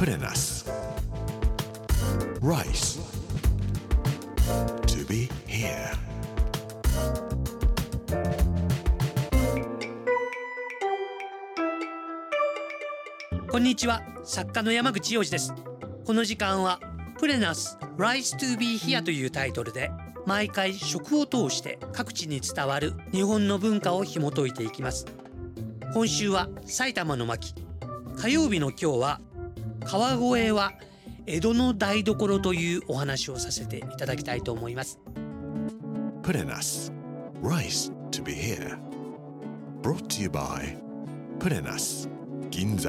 プレナス Rice. To be here. こんにちは。作家の山口洋二です。この時間はプレナス Rise to be here というタイトルで毎回食を通して各地に伝わる日本の文化を紐解いていきます。今週は埼玉の巻。火曜日の今日は川越は江戸の台所というお話をさせていただきたいと思います。プレナス Rice to be here. Brought to you by プレナス銀座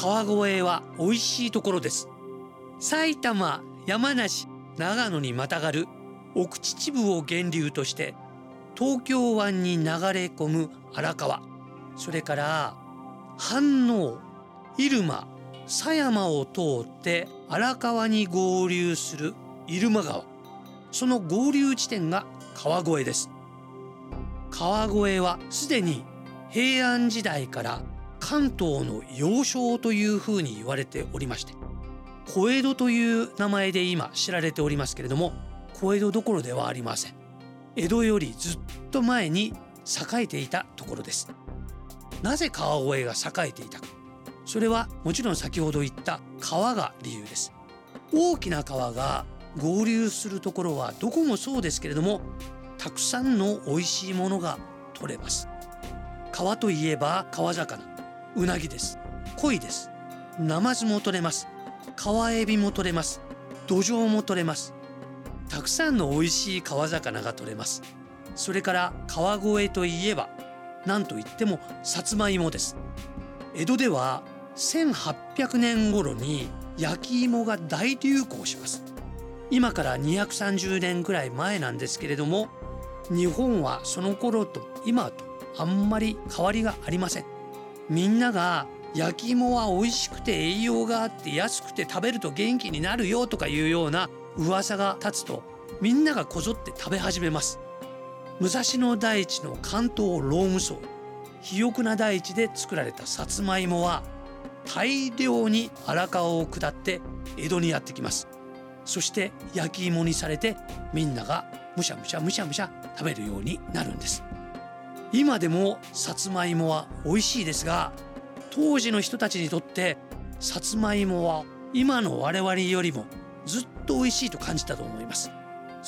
川越は美味しいところです。埼玉山梨長野にまたがる奥秩父を源流として東京湾に流れ込む荒川。それから飯能入間狭山を通って荒川に合流する入間川。その合流地点が川越です。川越はすでに平安時代から関東の要衝というふうに言われておりまして小江戸という名前で今知られておりますけれども小江戸どころではありません。江戸よりずっと前に栄えていたところです。なぜ川越が栄えていたか。それはもちろん先ほど言った川が理由です。大きな川が合流するところはどこもそうですけれどもたくさんの美味しいものが取れます。川といえば川魚。うなぎです。鯉です。ナマズも取れます。川エビも取れます。土壌も取れます。くさんの美味しい川魚が取れます。それから川越といえば何といってもさつまいもです。江戸では1800年頃に焼き芋が大流行します。今から230年くらい前なんですけれども日本はその頃と今とあんまり変わりがありません。みんなが焼き芋は美味しくて栄養があって安くて食べると元気になるよとかいうような噂が立つとみんながこぞって食べ始めます。武蔵野大地の関東ローム層肥沃な大地で作られたさつまいもは大量に荒川を下って江戸にやってきます。そして焼き芋にされてみんながむしゃむしゃむしゃむしゃ食べるようになるんです。今でもさつまいもは美味しいですが当時の人たちにとってさつまいもは今の我々よりもずっと美味しいと感じたと思います。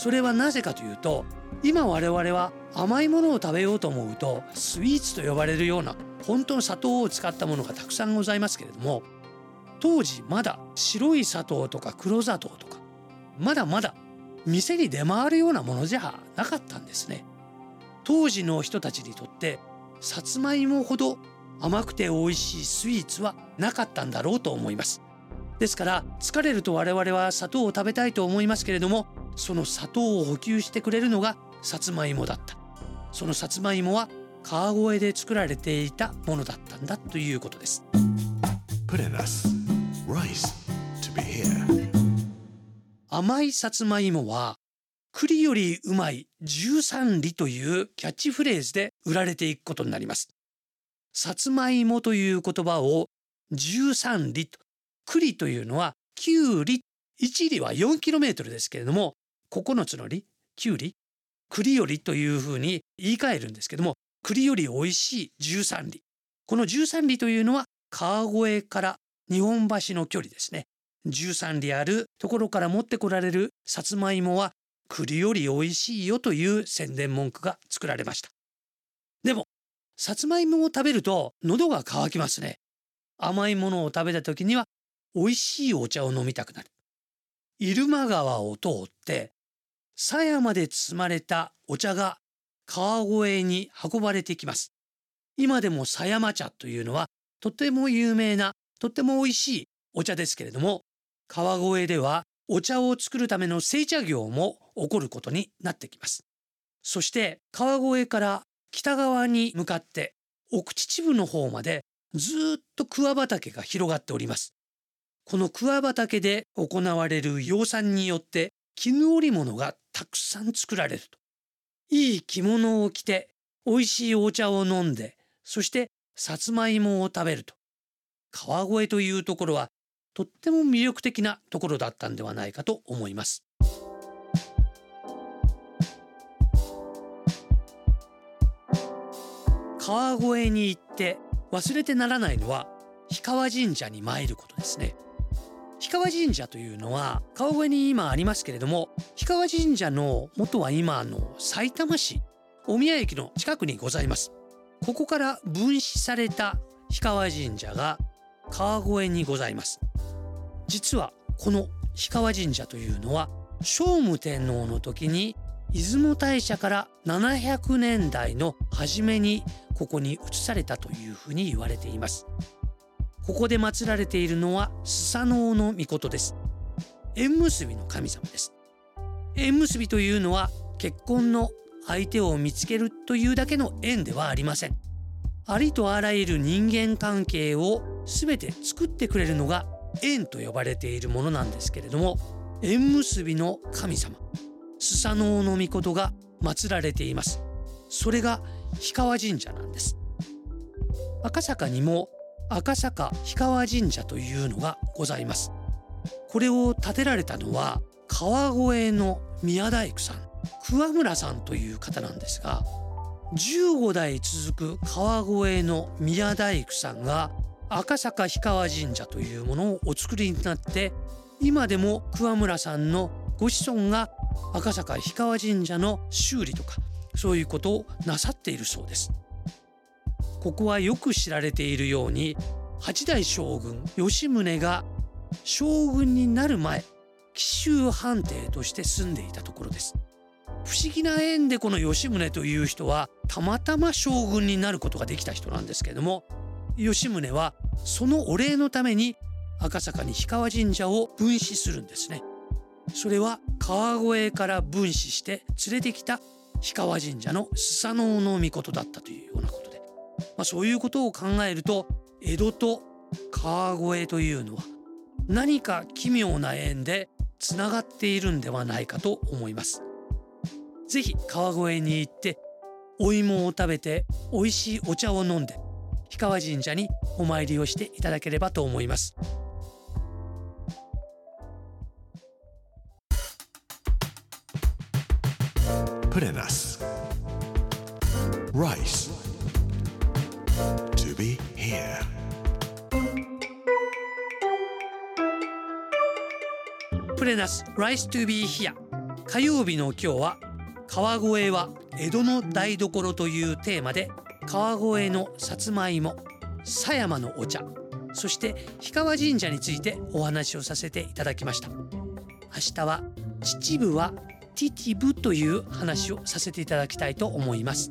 それはなぜかというと今我々は甘いものを食べようと思うとスイーツと呼ばれるような本当の砂糖を使ったものがたくさんございますけれども当時まだ白い砂糖とか黒砂糖とかまだまだ店に出回るようなものじゃなかったんですね。当時の人たちにとってさつまいもほど甘くて美味しいスイーツはなかったんだろうと思います。ですから疲れると我々は砂糖を食べたいと思いますけれどもその砂糖を補給してくれるのがさつまいもだった。そのさつまいもは川越で作られていたものだったんだということです。甘いさつまいもは栗よりうまい13里というキャッチフレーズで売られていくことになります。さつまいもという言葉を13里と栗というのは9里1里は 4km ですけれども9つの里9里栗よりというふうに言い換えるんですけども栗より美味しい13里。この13里というのは川越から日本橋の距離ですね。13里あるところから持ってこられるさつまいもは栗より美味しいよという宣伝文句が作られました。でもさつまいもを食べると喉が渇きますね。甘いものを食べた時には美味しいお茶を飲みたくなる。入間川を通って狭山で積まれたお茶が川越に運ばれてきます。今でも狭山茶というのはとても有名なとても美味しいお茶ですけれども川越ではお茶を作るための製茶業も起こることになってきます。そして川越から北側に向かって奥秩父の方までずっと桑畑が広がっております。この桑畑で行われる養蚕によって絹織物がたくさん作られると。いい着物を着て美味しいお茶を飲んでそしてさつまいもを食べると。川越というところはとっても魅力的なところだったんではないかと思います。川越に行って忘れてならないのは氷川神社に参ることですね。氷川神社というのは川越に今ありますけれども氷川神社の元は今の埼玉市大宮駅の近くにございます。ここから分祀された氷川神社が川越にございます。実はこの氷川神社というのは聖武天皇の時に出雲大社から700年代の初めにここに移されたというふうに言われています。ここで祀られているのはスサノオノミコトです。縁結びの神様です。縁結びというのは結婚の相手を見つけるというだけの縁ではありません。ありとあらゆる人間関係を全て作ってくれるのが縁と呼ばれているものなんですけれども縁結びの神様スサノオノミコトが祀られています。それが氷川神社なんです。赤坂にも赤坂氷川神社というのがございます。これを建てられたのは川越の宮大工さん桑村さんという方なんですが15代続く川越の宮大工さんが赤坂氷川神社というものをお作りになって今でも桑村さんのご子孫が赤坂氷川神社の修理とかそういうことをなさっているそうです。ここはよく知られているように八代将軍吉宗が将軍になる前紀州藩邸として住んでいたところです。不思議な縁でこの吉宗という人はたまたま将軍になることができた人なんですけれども吉宗はそのお礼のために赤坂に氷川神社を分祀するんですね。それは川越から分祀して連れてきた氷川神社のスサノオノミコトだったというようなこと、まあ、そういうことを考えると江戸と川越というのは何か奇妙な縁でつながっているんではないかと思いますぜひ川越に行ってお芋を食べて美味しいお茶を飲んで氷川神社にお参りをしていただければと思います Purenas. Rice. To be here. プレナス Rice to be here 火曜日の今日は川越は江戸の台所というテーマで川越のさつまいも狭山のお茶そして氷川神社についてお話をさせていただきました。明日は秩父はティティブという話をさせていただきたいと思います。